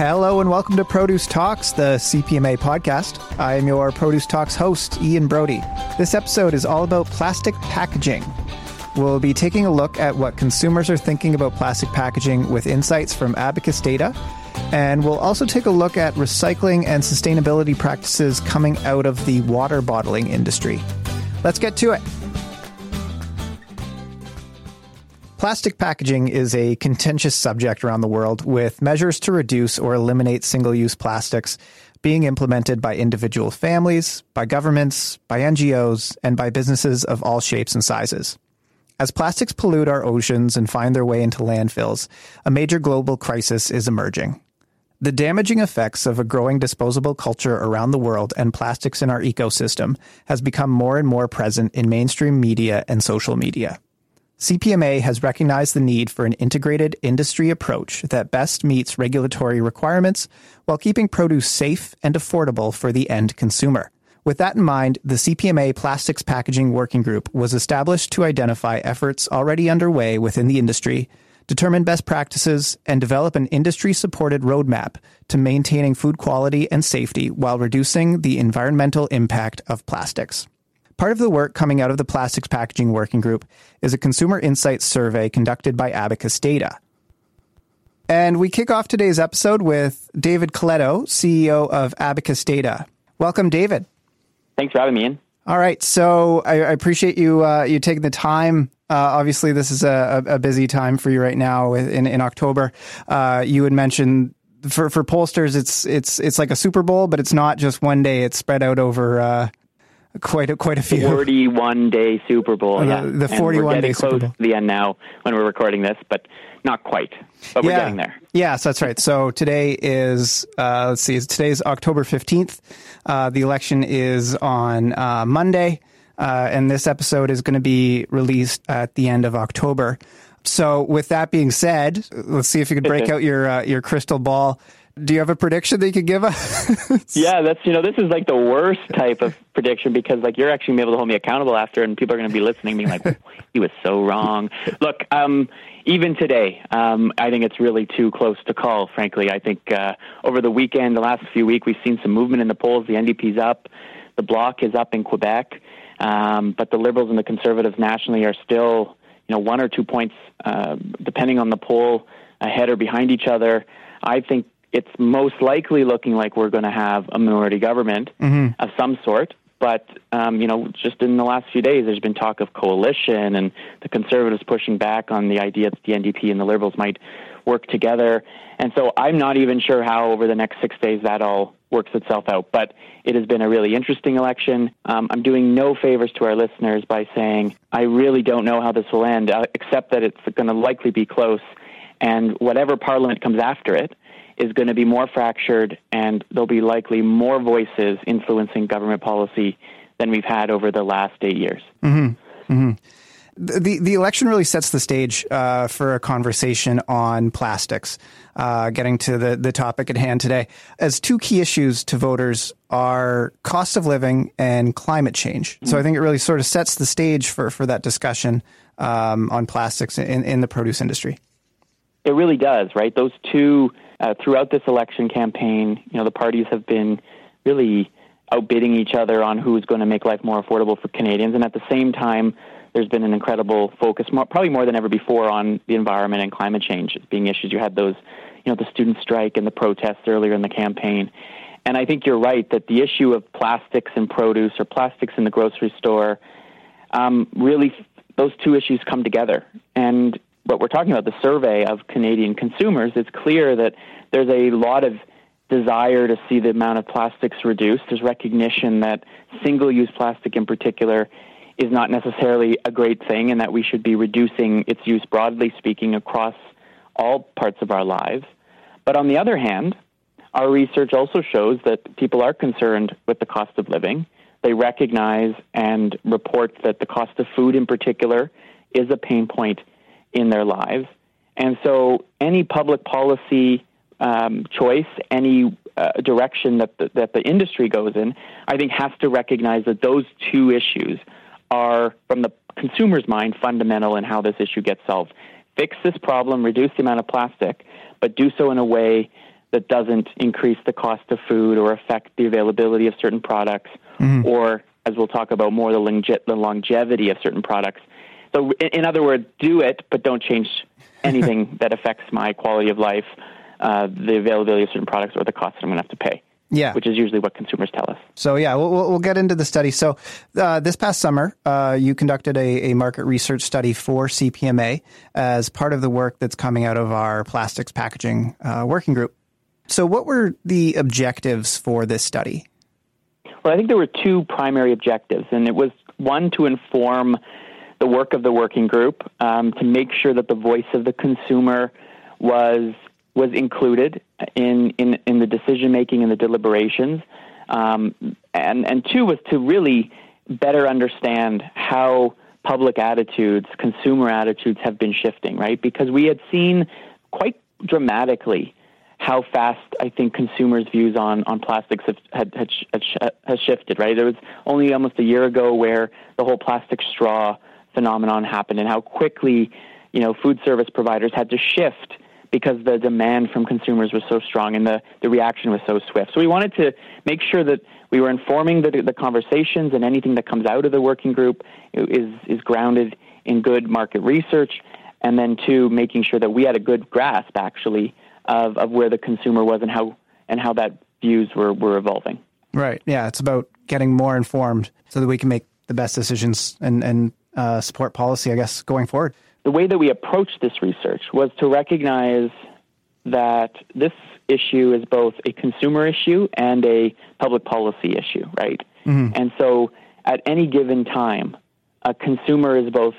Hello and welcome to Produce Talks, the CPMA podcast. I am your Produce Talks host, Ian Brody. This episode is all about plastic packaging. We'll be taking a look at what consumers are thinking about plastic packaging with insights from Abacus data. And we'll also take a look at recycling and sustainability practices coming out of the water bottling industry. Let's get to it. Plastic packaging is a contentious subject around the world, with measures to reduce or eliminate single use plastics being implemented by individual families, by governments, by NGOs, and by businesses of all shapes and sizes. As plastics pollute our oceans and find their way into landfills, a major global crisis is emerging. The damaging effects of a growing disposable culture around the world and plastics in our ecosystem has become more and more present in mainstream media and social media. CPMA has recognized the need for an integrated industry approach that best meets regulatory requirements while keeping produce safe and affordable for the end consumer. With that in mind, the CPMA Plastics Packaging Working Group was established to identify efforts already underway within the industry, determine best practices, and develop an industry supported roadmap to maintaining food quality and safety while reducing the environmental impact of plastics. Part of the work coming out of the Plastics Packaging Working Group is a consumer insights survey conducted by Abacus Data. And we kick off today's episode with David Coletto, CEO of Abacus Data. Welcome, David. Thanks for having me in. All right, so I, I appreciate you uh, you taking the time. Uh, obviously, this is a, a, busy time for you right now in in October. Uh, you had mentioned for for pollsters, it's it's it's like a Super Bowl, but it's not just one day. It's spread out over uh, quite a, quite a few. 41 day Super Bowl. Uh, yeah. The 41 day Super Bowl. the end now when we're recording this, but not quite. But yeah. we're getting there. Yes, that's right. So today is, uh, let's see, today's October 15th. Uh, the election is on uh, Monday, uh, and this episode is going to be released at the end of October. So, with that being said, let's see if you could break out your uh, your crystal ball do you have a prediction that you could give us? yeah, that's you know this is like the worst type of prediction because like you're actually gonna be able to hold me accountable after, and people are going to be listening, being like, "He was so wrong." Look, um, even today, um, I think it's really too close to call. Frankly, I think uh, over the weekend, the last few weeks, we've seen some movement in the polls. The NDP's up, the Bloc is up in Quebec, um, but the Liberals and the Conservatives nationally are still, you know, one or two points, uh, depending on the poll, ahead or behind each other. I think it's most likely looking like we're going to have a minority government mm-hmm. of some sort. But um, you know, just in the last few days, there's been talk of coalition, and the Conservatives pushing back on the idea that the NDP and the Liberals might work together. And so, I'm not even sure how over the next six days that all works itself out. But it has been a really interesting election. Um, I'm doing no favors to our listeners by saying I really don't know how this will end, uh, except that it's going to likely be close. And whatever parliament comes after it, is going to be more fractured, and there'll be likely more voices influencing government policy than we've had over the last eight years. Mm-hmm. Mm-hmm. The, the election really sets the stage uh, for a conversation on plastics. Uh, getting to the, the topic at hand today, as two key issues to voters are cost of living and climate change. Mm-hmm. So I think it really sort of sets the stage for, for that discussion um, on plastics in, in the produce industry. It really does, right? Those two uh, throughout this election campaign, you know, the parties have been really outbidding each other on who's going to make life more affordable for Canadians, and at the same time, there's been an incredible focus, more, probably more than ever before, on the environment and climate change as being issues. You had those, you know, the student strike and the protests earlier in the campaign. And I think you're right that the issue of plastics and produce or plastics in the grocery store um, really, those two issues come together. And what we're talking about, the survey of Canadian consumers, it's clear that there's a lot of desire to see the amount of plastics reduced. There's recognition that single use plastic in particular is not necessarily a great thing and that we should be reducing its use broadly speaking across all parts of our lives. But on the other hand, our research also shows that people are concerned with the cost of living. They recognize and report that the cost of food in particular is a pain point in their lives. And so, any public policy um, choice, any uh, direction that the, that the industry goes in, I think has to recognize that those two issues are, from the consumer's mind, fundamental in how this issue gets solved. Fix this problem, reduce the amount of plastic, but do so in a way that doesn't increase the cost of food or affect the availability of certain products, mm-hmm. or as we'll talk about more, the, longe- the longevity of certain products. So, in, in, other words, do it, but don't change anything that affects my quality of life, uh, the availability of certain products, or the cost that I'm going to have to pay. Yeah. Which is usually what consumers tell us. So, yeah, we'll, we'll get into the study. So, uh, this past summer, uh, you conducted a, a, market research study for CPMA as part of the work that's coming out of our plastics packaging uh, working group. So, what were the objectives for this study? Well, I think there were two primary objectives, and it was one to inform the work of the working group um, to make sure that the voice of the consumer was was included in in, in the decision making and the deliberations, um, and and two was to really better understand how public attitudes, consumer attitudes have been shifting, right? Because we had seen quite dramatically how fast I think consumers' views on, on plastics have had, had, had, has shifted. Right, there was only almost a year ago where the whole plastic straw phenomenon happened, and how quickly you know food service providers had to shift because the demand from consumers was so strong and the, the reaction was so swift. So we wanted to make sure that we were informing the, the conversations and anything that comes out of the working group is, is grounded in good market research. And then, two, making sure that we had a good grasp, actually, of, of where the consumer was and how and how that views were, were evolving. Right. Yeah. It's about getting more informed so that we can make the best decisions and, and uh, support policy, I guess, going forward. The way that we approached this research was to recognize that this issue is both a consumer issue and a public policy issue, right? Mm-hmm. And so at any given time, a consumer is both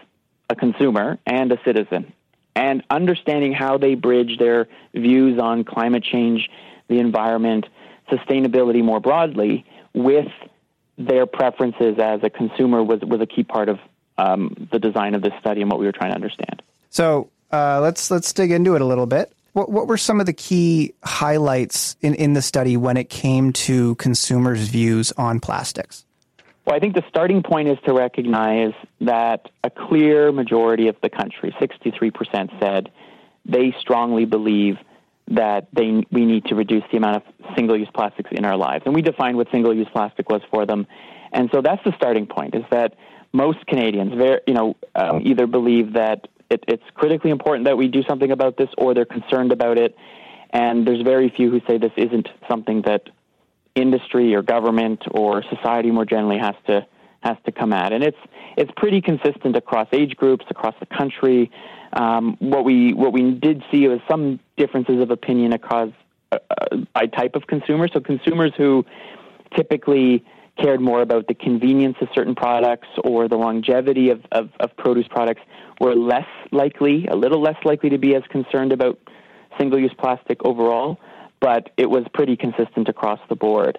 a consumer and a citizen and understanding how they bridge their views on climate change, the environment, sustainability more broadly with their preferences as a consumer was, was a key part of um, the design of this study and what we were trying to understand. So uh, let's let's dig into it a little bit. What, what were some of the key highlights in, in the study when it came to consumers' views on plastics? Well, I think the starting point is to recognize that a clear majority of the country, 63%, said they strongly believe that they, we need to reduce the amount of single use plastics in our lives. And we defined what single use plastic was for them. And so that's the starting point is that most Canadians very, you know, um, either believe that it, it's critically important that we do something about this or they're concerned about it. And there's very few who say this isn't something that industry or government or society more generally has to has to come at, and it's it's pretty consistent across age groups across the country. Um, what we what we did see was some differences of opinion across uh, uh, by type of consumer. So consumers who typically cared more about the convenience of certain products or the longevity of, of, of produce products were less likely, a little less likely to be as concerned about single use plastic overall but it was pretty consistent across the board.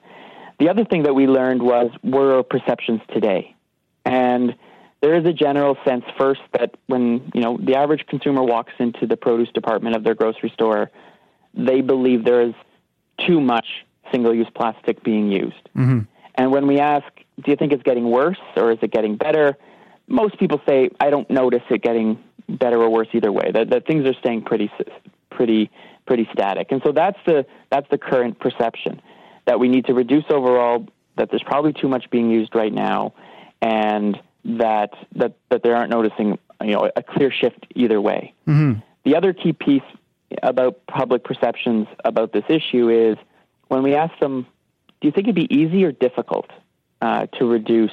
The other thing that we learned was were our perceptions today? And there is a general sense first that when, you know, the average consumer walks into the produce department of their grocery store, they believe there is too much single-use plastic being used. Mm-hmm. And when we ask, do you think it's getting worse or is it getting better? Most people say, I don't notice it getting better or worse either way. That, that things are staying pretty, pretty pretty static. And so that's the that's the current perception that we need to reduce overall. That there's probably too much being used right now, and that that that they aren't noticing you know a clear shift either way. Mm-hmm. The other key piece about public perceptions about this issue is when we ask them, do you think it'd be easy or difficult uh, to reduce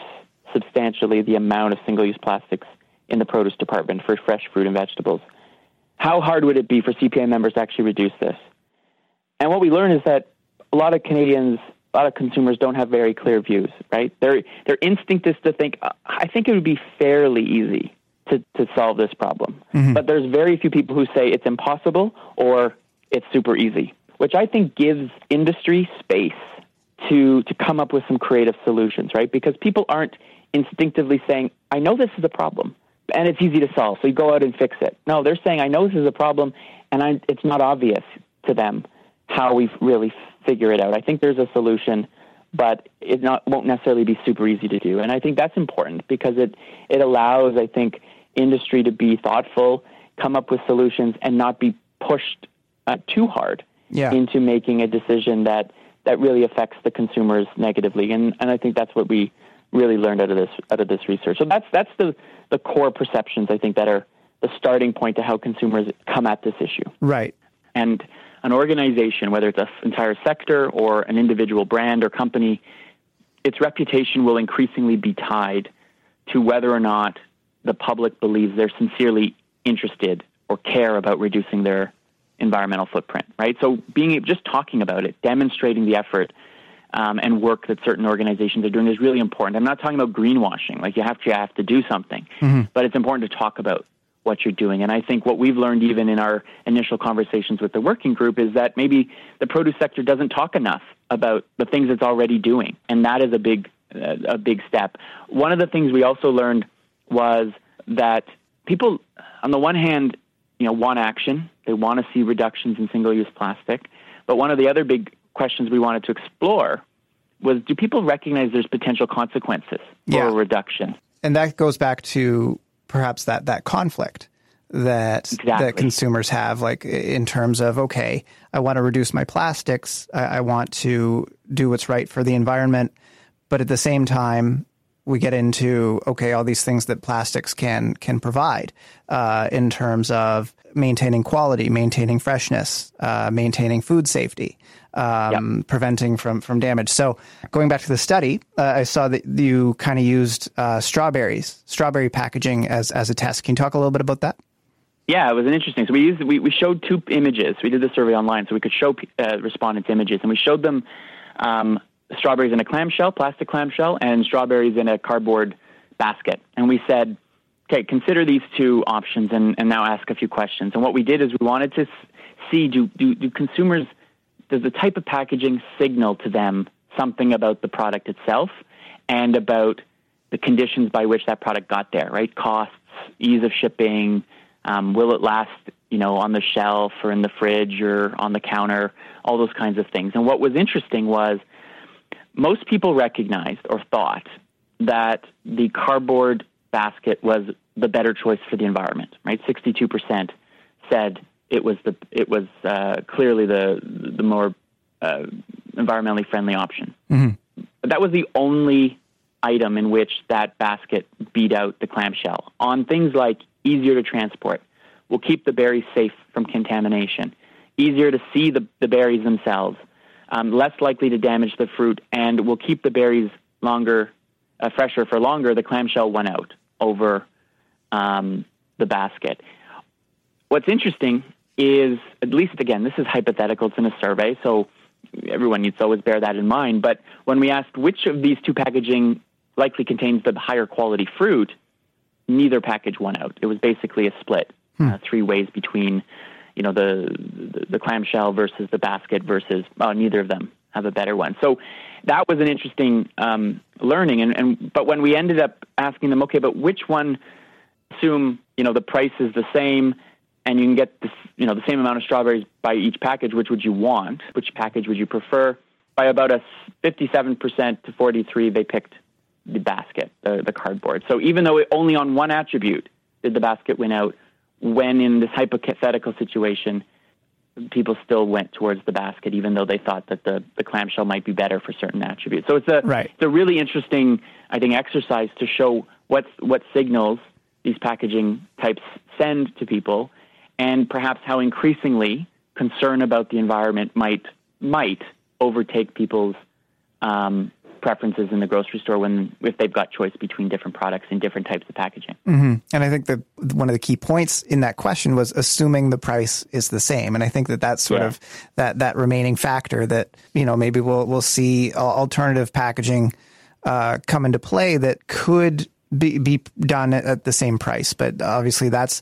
substantially the amount of single-use plastics in the produce department for fresh fruit and vegetables? how hard would it be for CPA members to actually reduce this? And what we learn is that a lot of Canadians, a lot of consumers don't have very clear views, right? Their, their instinct is to think, I think it would be fairly easy to, to solve this problem. Mm-hmm. But there's very few people who say it's impossible or it's super easy, which I think gives industry space to, to come up with some creative solutions, right? Because people aren't instinctively saying, I know this is a problem and it's easy to solve. So you go out and fix it. No, they're saying, I know this is a problem, and I, it's not obvious to them how we really figure it out. I think there's a solution, but it not, won't necessarily be super easy to do. And I think that's important because it, it allows, I think, industry to be thoughtful, come up with solutions, and not be pushed uh, too hard yeah. into making a decision that that really affects the consumers negatively. And and I think that's what we really learned out of this out of this research. So that's that's the the core perceptions I think that are the starting point to how consumers come at this issue. Right. And an organization, whether it's an entire sector or an individual brand or company, its reputation will increasingly be tied to whether or not the public believes they're sincerely interested or care about reducing their environmental footprint, right? So being just talking about it, demonstrating the effort um, and work that certain organizations are doing is really important. I'm not talking about greenwashing, like you have to you have to do something, mm-hmm. but it's important to talk about what you're doing. And I think what we've learned even in our initial conversations with the working group is that maybe the produce sector doesn't talk enough about the things it's already doing, and that is a big uh, a big step. One of the things we also learned was that people, on the one hand, you know, want action. They want to see reductions in single-use plastic. But one of the other big questions we wanted to explore was: Do people recognize there's potential consequences yeah. for a reduction? And that goes back to perhaps that that conflict that exactly. that consumers have, like in terms of okay, I want to reduce my plastics, I, I want to do what's right for the environment, but at the same time, we get into okay, all these things that plastics can can provide uh, in terms of maintaining quality, maintaining freshness, uh, maintaining food safety, um, yep. preventing from from damage. So going back to the study, uh, I saw that you kind of used uh, strawberries, strawberry packaging as as a test. Can you talk a little bit about that? Yeah, it was an interesting. So we used we, we showed two images. We did the survey online, so we could show uh, respondents images, and we showed them um, strawberries in a clamshell, plastic clamshell, and strawberries in a cardboard basket. And we said, okay, consider these two options and, and now ask a few questions. And what we did is we wanted to see do, do, do consumers, does the type of packaging signal to them something about the product itself and about the conditions by which that product got there, right? Costs, ease of shipping, um, will it last, you know, on the shelf or in the fridge or on the counter, all those kinds of things. And what was interesting was most people recognized or thought that the cardboard basket was the better choice for the environment. Right, sixty-two percent said it was the it was uh, clearly the the more uh, environmentally friendly option. Mm-hmm. That was the only item in which that basket beat out the clamshell. On things like easier to transport, will keep the berries safe from contamination, easier to see the, the berries themselves, um, less likely to damage the fruit, and will keep the berries longer, uh, fresher for longer. The clamshell went out over um, the basket. What's interesting is, at least again, this is hypothetical. It's in a survey, so everyone needs to always bear that in mind. But when we asked which of these two packaging likely contains the higher quality fruit, neither package won out. It was basically a split, hmm. uh, three ways between you know the, the, the clamshell versus the basket versus neither of them have a better one. So that was an interesting um, learning. And, and but when we ended up asking them, okay, but which one? Assume you know the price is the same, and you can get this, you know the same amount of strawberries by each package. Which would you want? Which package would you prefer? By about a 57% to 43, they picked the basket, the, the cardboard. So even though it, only on one attribute did the basket win out, when in this hypothetical situation, people still went towards the basket, even though they thought that the, the clamshell might be better for certain attributes. So it's a right. it's a really interesting, I think, exercise to show what what signals these packaging types send to people, and perhaps how increasingly concern about the environment might might overtake people's um, preferences in the grocery store when if they've got choice between different products and different types of packaging. Mm-hmm. And I think that one of the key points in that question was assuming the price is the same. And I think that that's sort yeah. of that that remaining factor that you know maybe we'll we'll see alternative packaging uh, come into play that could be be done at the same price. But obviously that's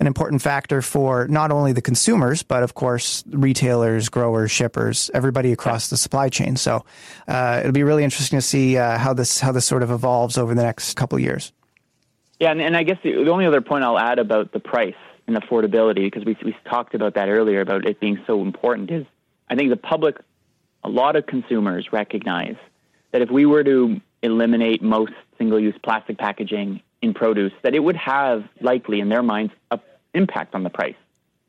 an important factor for not only the consumers, but of course, retailers, growers, shippers, everybody across the supply chain. So uh, it'll be really interesting to see uh, how this how this sort of evolves over the next couple of years. Yeah, and, and I guess the, the only other point I'll add about the price and affordability, because we we talked about that earlier about it being so important, is I think the public, a lot of consumers recognize that if we were to eliminate most single-use plastic packaging in produce, that it would have likely in their minds a impact on the price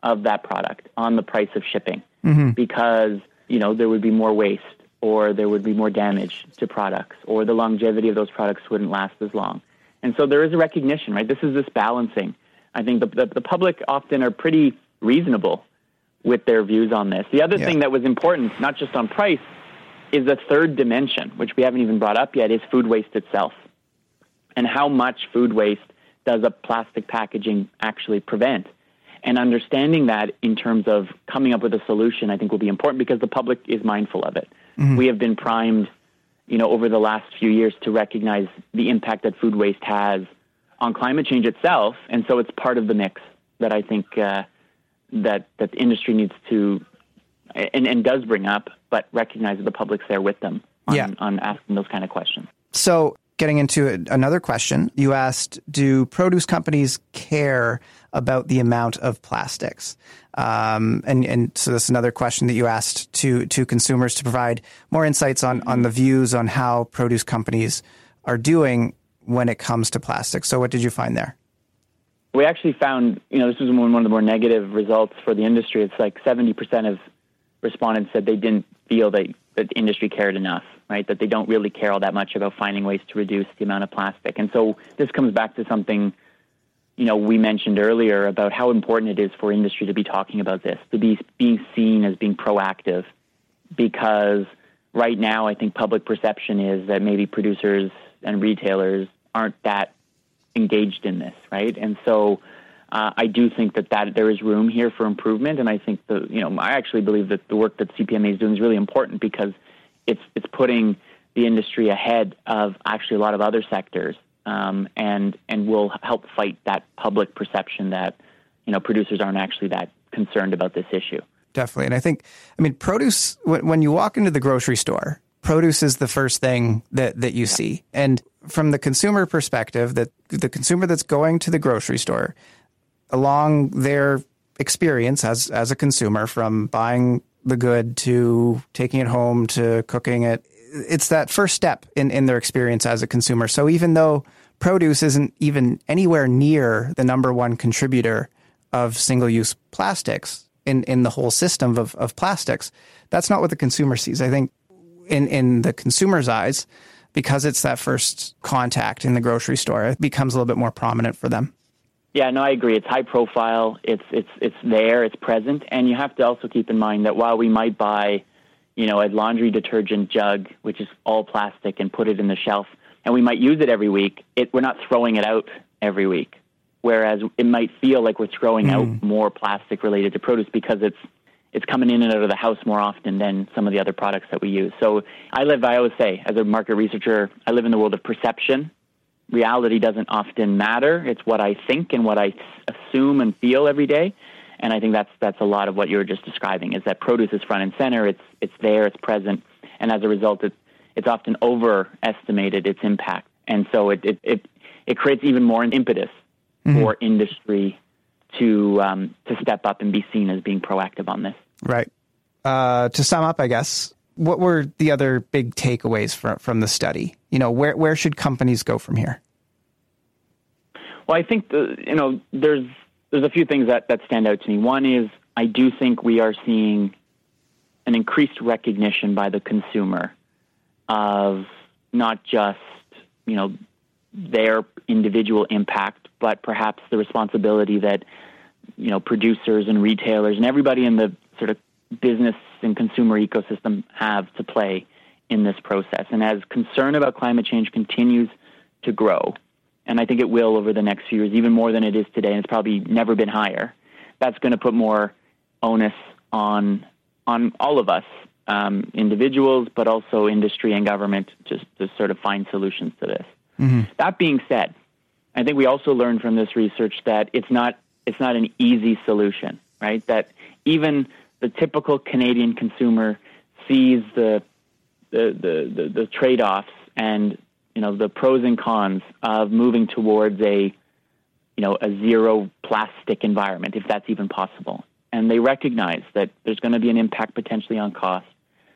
of that product, on the price of shipping. mm-hmm. because you know there would be more waste or there would be more damage to products or the longevity of those products wouldn't last as long. And so there is a recognition, right? This is this balancing. I think the, the, the public often are pretty reasonable with their views on this. The other yeah. thing that was important, not just on price, is the third dimension, which we haven't even brought up yet, is food waste itself. And how much food waste does a plastic packaging actually prevent? And understanding that in terms of coming up with a solution, I think will be important because the public is mindful of it. Mm-hmm. We have been primed, you know, over the last few years to recognize the impact that food waste has on climate change itself, and so it's part of the mix that I think uh, that that the industry needs to and, and does bring up, but recognize that the public's there with them on, yeah. on asking those kind of questions. So, getting into another question, you asked, do produce companies care about the amount of plastics? Um, and, and so that's another question that you asked to, to consumers to provide more insights on, on the views on how produce companies are doing when it comes to plastics. So what did you find there? We actually found, you know, this was one of the more negative results for the industry. It's like 70% of respondents said they didn't feel that the industry cared enough, right? That they don't really care all that much about finding ways to reduce the amount of plastic. And so this comes back to something, you know, we mentioned earlier about how important it is for industry to be talking about this, to be being seen as being proactive, because right now I think public perception is that maybe producers and retailers aren't that engaged in this, right? And so uh, I do think that, that there is room here for improvement, and I think the you know I actually believe that the work that CPMA is doing is really important because it's it's putting the industry ahead of actually a lot of other sectors, um, and and will help fight that public perception that you know producers aren't actually that concerned about this issue. Definitely, and I think I mean produce when you walk into the grocery store produce is the first thing that, that you see. And from the consumer perspective, that the consumer that's going to the grocery store, along their experience as as a consumer, from buying the good to taking it home to cooking it, it's that first step in, in their experience as a consumer. So even though produce isn't even anywhere near the number one contributor of single use plastics in, in the whole system of, of plastics, that's not what the consumer sees. I think in, in the consumer's eyes, because it's that first contact in the grocery store, it becomes a little bit more prominent for them. Yeah, no, I agree. It's high profile. It's it's it's there. It's present, and you have to also keep in mind that while we might buy, you know, a laundry detergent jug, which is all plastic, and put it in the shelf, and we might use it every week, it, we're not throwing it out every week. Whereas it might feel like we're throwing mm. out more plastic related to produce because it's it's coming in and out of the house more often than some of the other products that we use. So I live, I always say, as a market researcher, I live in the world of perception. Reality doesn't often matter. It's what I think and what I assume and feel every day. And I think that's that's a lot of what you were just describing. Is that produce is front and center. It's it's there. It's present. And as a result, it's it's often overestimated its impact. And so it it it, it creates even more an impetus mm-hmm. for industry to um, to step up and be seen as being proactive on this. Right. Uh, to sum up, I guess, what were the other big takeaways from from the study? You know, where where should companies go from here? Well, I think the, you know there's there's a few things that that stand out to me. One is I do think we are seeing an increased recognition by the consumer of not just you know their individual impact, but perhaps the responsibility that you know producers and retailers and everybody in the sort of business and consumer ecosystem have to play in this process. And as concern about climate change continues to grow, and I think it will over the next few years, even more than it is today, and it's probably never been higher. That's going to put more onus on on all of us, um, individuals, but also industry and government, just to sort of find solutions to this. Mm-hmm. That being said, I think we also learned from this research that it's not it's not an easy solution, right? That even the typical Canadian consumer sees the the the, the, the trade offs and you know the pros and cons of moving towards a you know a zero plastic environment, if that's even possible. And they recognize that there's going to be an impact potentially on cost.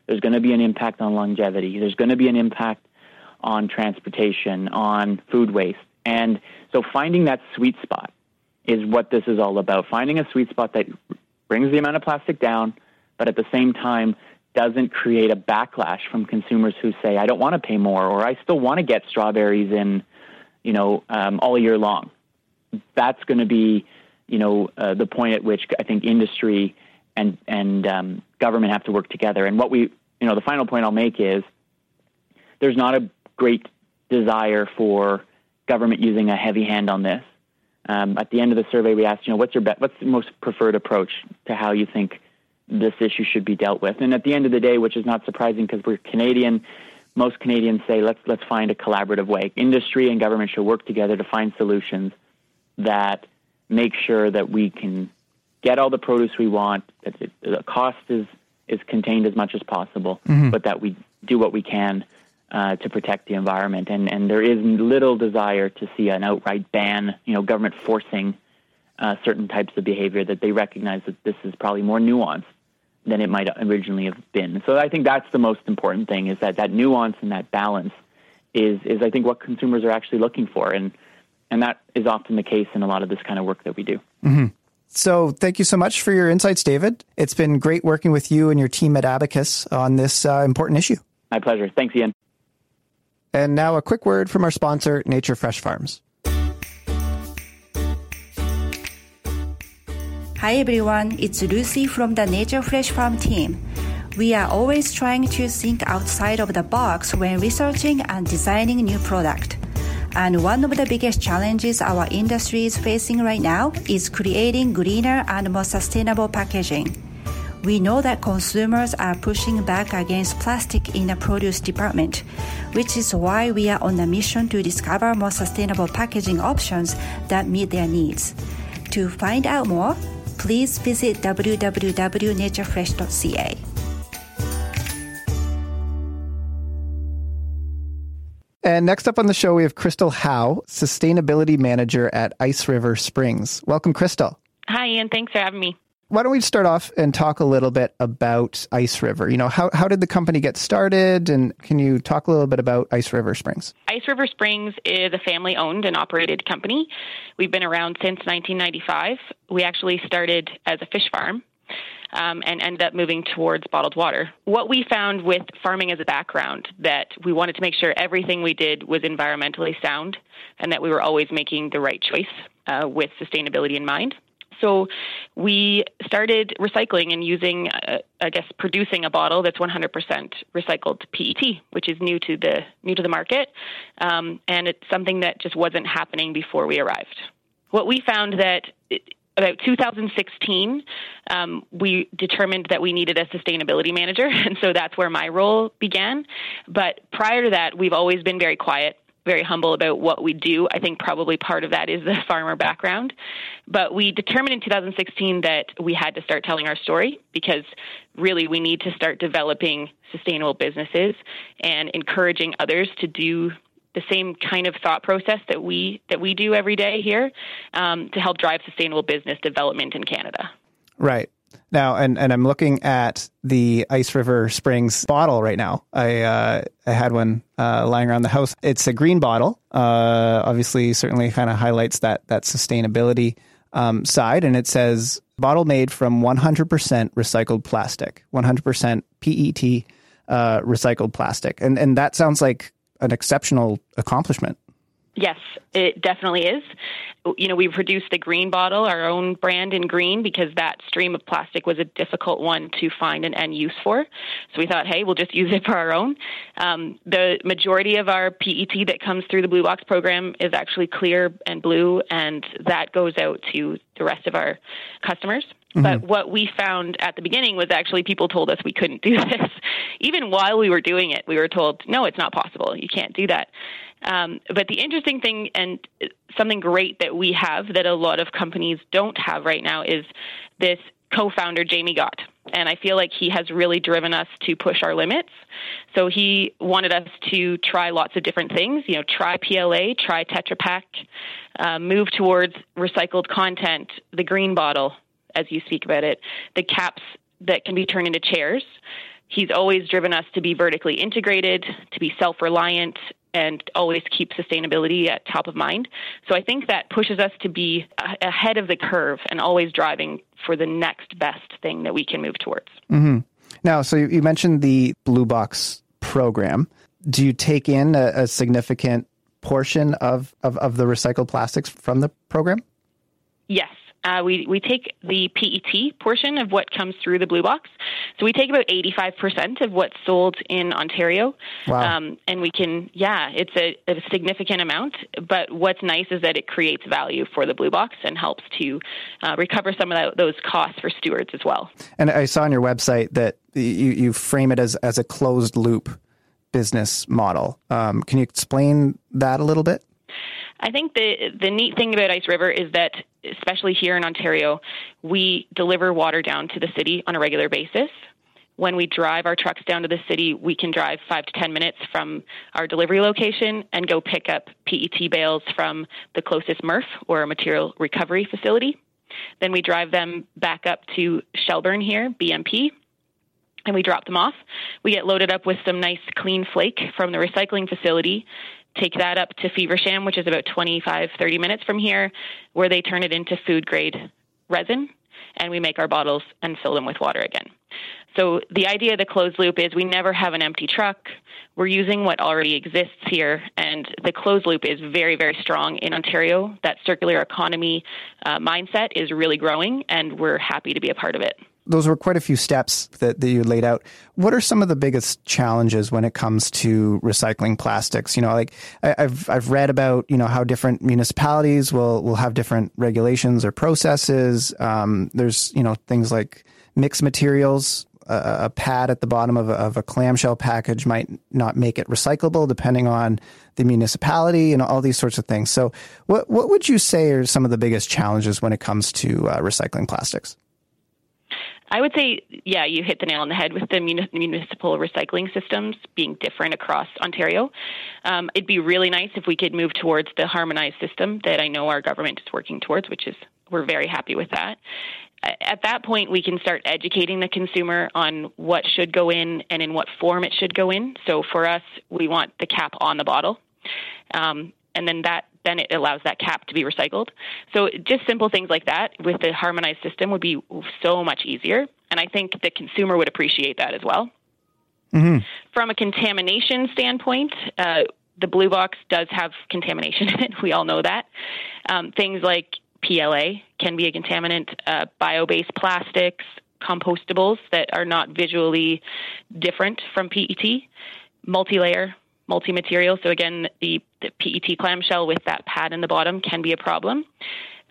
There's going to be an impact on longevity. There's going to be an impact on transportation, on food waste. And so finding that sweet spot is what this is all about. Finding a sweet spot that brings the amount of plastic down, but at the same time doesn't create a backlash from consumers who say, I don't want to pay more, or I still want to get strawberries in, you know, um, all year long. That's going to be, you know, uh, the point at which I think industry and and um, government have to work together. And what we, you know, the final point I'll make is there's not a great desire for government using a heavy hand on this. Um, at the end of the survey, we asked, you know, what's your be- what's the most preferred approach to how you think this issue should be dealt with? And at the end of the day, which is not surprising because we're Canadian, most Canadians say let's let's find a collaborative way. Industry and government should work together to find solutions that make sure that we can get all the produce we want, that the cost is is contained as much as possible, mm-hmm. but that we do what we can uh, to protect the environment. And, and there is little desire to see an outright ban, you know, government forcing uh, certain types of behavior that they recognize that this is probably more nuanced than it might originally have been. So I think that's the most important thing is that that nuance and that balance is, is I think what consumers are actually looking for. And, and that is often the case in a lot of this kind of work that we do. Mm-hmm. So thank you so much for your insights, David. It's been great working with you and your team at Abacus on this uh, important issue. My pleasure. Thanks, Ian. And now a quick word from our sponsor, NatureFresh Farms. Hi everyone, it's Lucy from the NatureFresh Farm team. We are always trying to think outside of the box when researching and designing new product. And one of the biggest challenges our industry is facing right now is creating greener and more sustainable packaging. We know that consumers are pushing back against plastic in the produce department, which is why we are on a mission to discover more sustainable packaging options that meet their needs. To find out more, please visit www.naturefresh.ca. And next up on the show, we have Crystal Howe, Sustainability Manager at Ice River Springs. Welcome, Crystal. Hi, Ian. Thanks for having me why don't we start off and talk a little bit about Ice River? You know, how, how did the company get started? And can you talk a little bit about Ice River Springs? Ice River Springs is a family owned and operated company. We've been around since 1995. We actually started as a fish farm. Um, and ended up moving towards bottled water. What we found with farming as a background that we wanted to make sure everything we did was environmentally sound and that we were always making the right choice uh, with sustainability in mind. So we started recycling and using, uh, I guess, producing a bottle that's 100% recycled PET, which is new to the new to the market, um, and it's something that just wasn't happening before we arrived. What we found that. It, about 2016, um, we determined that we needed a sustainability manager, and so that's where my role began. But prior to that, we've always been very quiet very humble about what we do. I think probably part of that is the farmer background. But we determined in 2016 that we had to start telling our story because really we need to start developing sustainable businesses and encouraging others to do the same kind of thought process that we that we do every day here um, to help drive sustainable business development in Canada. Right. Now, and, and I'm looking at the Ice River Springs bottle right now. I uh, I had one uh, lying around the house. It's a green bottle. Uh, obviously, certainly kind of highlights that that sustainability um, side, and it says bottle made from 100% recycled plastic, 100% PET uh, recycled plastic, and and that sounds like an exceptional accomplishment. Yes, it definitely is. You know, we produced the green bottle, our own brand in green, because that stream of plastic was a difficult one to find an end use for. So we thought, hey, we'll just use it for our own. Um, the majority of our PET that comes through the Blue Box program is actually clear and blue, and that goes out to the rest of our customers. Mm-hmm. But what we found at the beginning was actually people told us we couldn't do this. Even while we were doing it, we were told, no, it's not possible. You can't do that. Um, but the interesting thing and something great that we have that a lot of companies don't have right now is this co-founder Jamie Gott. And I feel like he has really driven us to push our limits. So he wanted us to try lots of different things, you know, try PLA, try Tetra Pak, uh, move towards recycled content, the green bottle, as you speak about it, the caps that can be turned into chairs. He's always driven us to be vertically integrated, to be self reliant, and always keep sustainability at top of mind. So I think that pushes us to be ahead of the curve and always driving for the next best thing that we can move towards. Mm-hmm. Now, so you mentioned the Blue Box program. Do you take in a, a significant portion of, of, of the recycled plastics from the program? Yes. Uh, we, we take the PET portion of what comes through the blue box. So we take about 85% of what's sold in Ontario. Wow. Um, and we can, yeah, it's a, a, significant amount. But what's nice is that it creates value for the blue box and helps to uh, recover some of that, those costs for stewards as well. And I saw on your website that you, you frame it as, as a closed loop business model. Um, can you explain that a little bit? I think the the neat thing about Ice River is that, especially here in Ontario, we deliver water down to the city on a regular basis. When we drive our trucks down to the city, we can drive five to ten minutes from our delivery location and go pick up PET bales from the closest MRF or a material recovery facility. Then we drive them back up to Shelburne here, BMP, and we drop them off. We get loaded up with some nice clean flake from the recycling facility take that up to Feversham, which is about 25, 30 minutes from here, where they turn it into food grade resin, and we make our bottles and fill them with water again. So the idea of the closed loop is we never have an empty truck. We're using what already exists here, and the closed loop is very, very strong in Ontario. That circular economy uh, mindset is really growing, and we're happy to be a part of it those were quite a few steps that, that you laid out. What are some of the biggest challenges when it comes to recycling plastics? You know, like I, have I've read about you know how different municipalities will will have different regulations or processes. Um, there's you know things like mixed materials. A, a pad at the bottom of a, of a clamshell package might not make it recyclable, depending on the municipality and all these sorts of things. So, what what would you say are some of the biggest challenges when it comes to uh, recycling plastics? I would say, yeah, you hit the nail on the head with the municipal recycling systems being different across Ontario. Um, it'd be really nice if we could move towards the harmonized system that I know our government is working towards, which is we're very happy with that. At that point, we can start educating the consumer on what should go in and in what form it should go in. So for us, we want the cap on the bottle. Um, and then that then it allows that cap to be recycled. So just simple things like that with the harmonized system would be so much easier. And I think the consumer would appreciate that as well. Mm-hmm. From a contamination standpoint, uh, the blue box does have contamination in it. We all know that. Um, things like PLA can be a contaminant, uh, bio based plastics, compostables that are not visually different from PET, multi layer multi-material. So again, the, the, PET clamshell with that pad in the bottom can be a problem.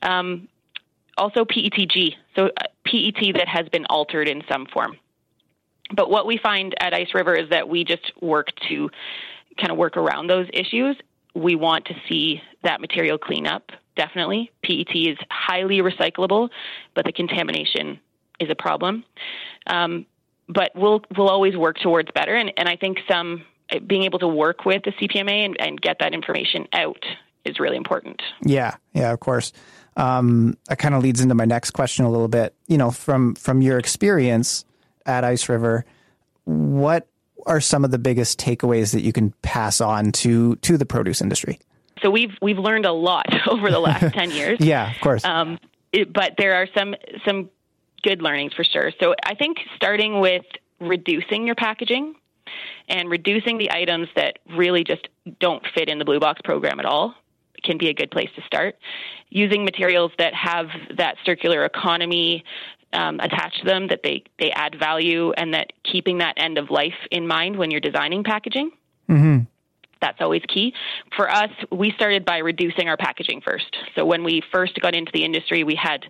Um, also PETG, so uh, PET that has been altered in some form. But what we find at Ice River is that we just work to kind of work around those issues. We want to see that material clean up, definitely. PET is highly recyclable, but the contamination is a problem. Um, but we'll we'll always work towards better, and, and I think some being able to work with the CPMA and, and get that information out is really important. Yeah, yeah, of course. Um, that kind of leads into my next question a little bit. You know, from from your experience at Ice River, what are some of the biggest takeaways that you can pass on to to the produce industry? So we've we've learned a lot over the last ten years. Yeah, of course. Um, it, but there are some some good learnings for sure. So I think starting with reducing your packaging and reducing the items that really just don't fit in the Blue Box program at all can be a good place to start. Using materials that have that circular economy um, attached to them, that they, they add value, and that keeping that end of life in mind when you're designing packaging. Mm-hmm. That's always key. For us, we started by reducing our packaging first. So when we first got into the industry, we had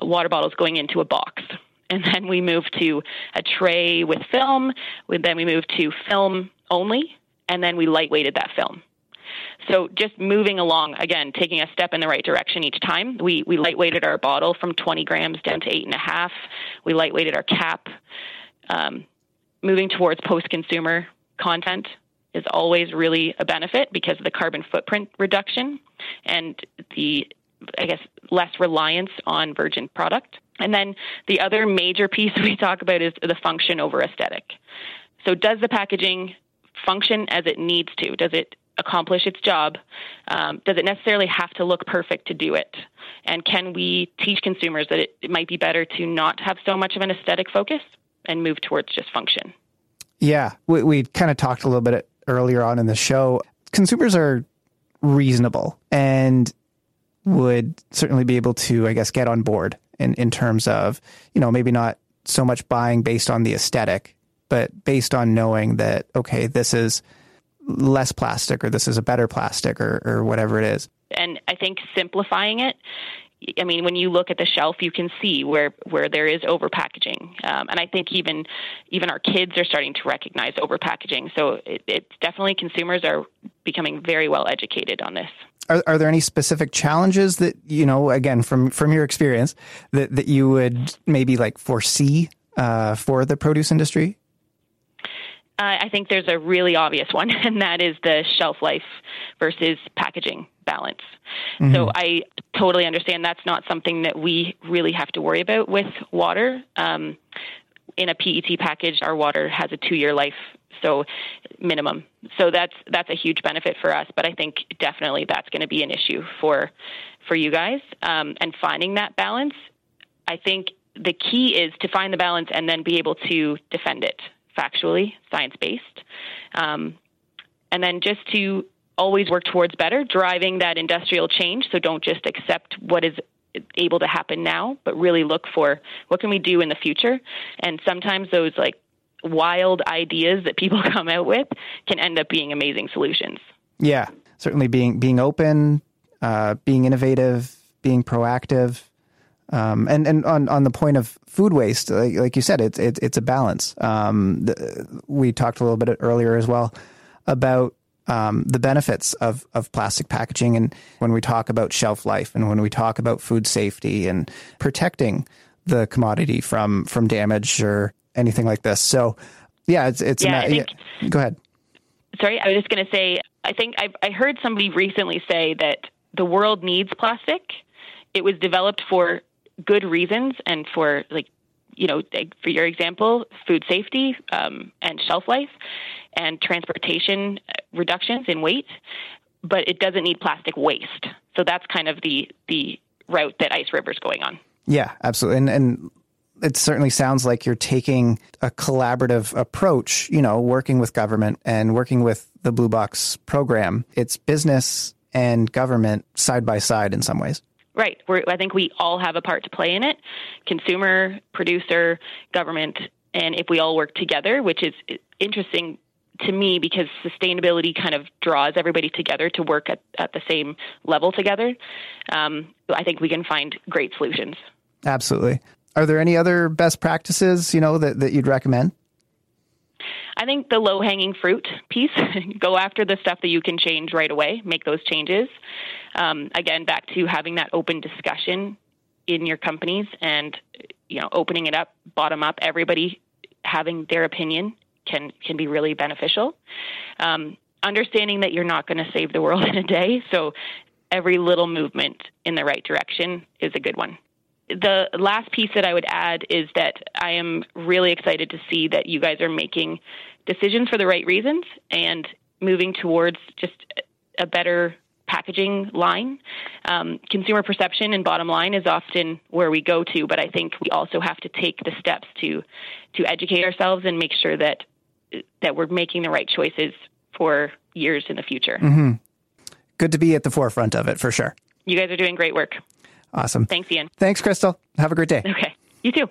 water bottles going into a box and then we moved to a tray with film. Then we moved to film only, and then we lightweighted that film. So just moving along, again, taking a step in the right direction each time. We we lightweighted our bottle from 20 grams down to eight and a half. We lightweighted our cap. Um, moving towards post-consumer content is always really a benefit because of the carbon footprint reduction and the I guess less reliance on virgin product. And then the other major piece we talk about is the function over aesthetic. So, does the packaging function as it needs to? Does it accomplish its job? Um, does it necessarily have to look perfect to do it? And can we teach consumers that it, it might be better to not have so much of an aesthetic focus and move towards just function? Yeah, we, we kind of talked a little bit earlier on in the show. Consumers are reasonable and would certainly be able to, I guess, get on board in, in terms of, you know, maybe not so much buying based on the aesthetic, but based on knowing that, okay, this is less plastic or this is a better plastic or, or whatever it is. And I think simplifying it I mean, when you look at the shelf, you can see where where there is over packaging, um, and I think even even our kids are starting to recognize over packaging. So it, it's definitely consumers are becoming very well educated on this. Are, are there any specific challenges that you know, again from from your experience, that that you would maybe like foresee uh, for the produce industry? Uh, I think there's a really obvious one, and that is the shelf life versus packaging balance. Mm-hmm. So I totally understand that's not something that we really have to worry about with water. Um, in a PET package, our water has a two-year life, so minimum. So that's that's a huge benefit for us. But I think definitely that's going to be an issue for for you guys. Um, and finding that balance, I think the key is to find the balance and then be able to defend it factually, science based. Um, and then just to always work towards better, driving that industrial change. So don't just accept what is able to happen now, but really look for what can we do in the future. And sometimes those like wild ideas that people come out with can end up being amazing solutions. Yeah, certainly being being open, uh, being innovative, being proactive. Um, and and on, on the point of food waste, like, like you said, it's it's a balance. Um, the, we talked a little bit earlier as well about um, the benefits of of plastic packaging, and when we talk about shelf life, and when we talk about food safety and protecting the commodity from from damage or anything like this. So, yeah, it's it's yeah, think, yeah. Go ahead. Sorry, I was just going to say. I think I, I heard somebody recently say that the world needs plastic. It was developed for good reasons and for like you know for your example food safety um, and shelf life and transportation uh, reductions in weight but it doesn't need plastic waste so that's kind of the the route that ice river's going on yeah absolutely and and it certainly sounds like you're taking a collaborative approach, you know, working with government and working with the Blue Box program. It's business and government side by side in some ways. Right. We're, I think we all have a part to play in it consumer, producer, government. And if we all work together, which is interesting to me because sustainability kind of draws everybody together to work at, at the same level together, um, I think we can find great solutions. Absolutely. Are there any other best practices, you know, that, that you'd recommend? I think the low hanging fruit piece, go after the stuff that you can change right away, make those changes. Um, again, back to having that open discussion in your companies and you know opening it up bottom up everybody having their opinion can can be really beneficial um, understanding that you're not going to save the world in a day so every little movement in the right direction is a good one the last piece that I would add is that I am really excited to see that you guys are making decisions for the right reasons and moving towards just a better packaging line. Um, consumer perception and bottom line is often where we go to, but I think we also have to take the steps to to educate ourselves and make sure that that we're making the right choices for years in the future. Mm-hmm. Good to be at the forefront of it for sure. You guys are doing great work. Awesome. Thanks, Ian. Thanks, Crystal. Have a great day. Okay. You too.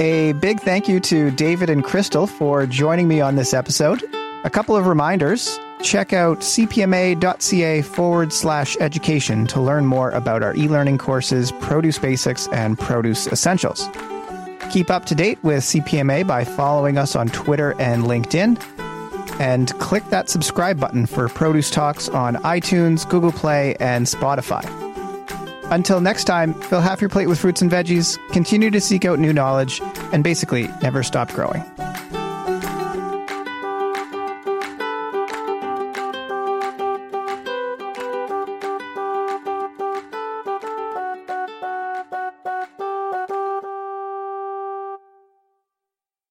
A big thank you to David and Crystal for joining me on this episode. A couple of reminders. Check out cpma.ca forward slash education to learn more about our e learning courses, Produce Basics, and Produce Essentials. Keep up to date with CPMA by following us on Twitter and LinkedIn and click that subscribe button for Produce Talks on iTunes, Google Play, and Spotify. Until next time, fill half your plate with fruits and veggies, continue to seek out new knowledge, and basically never stop growing.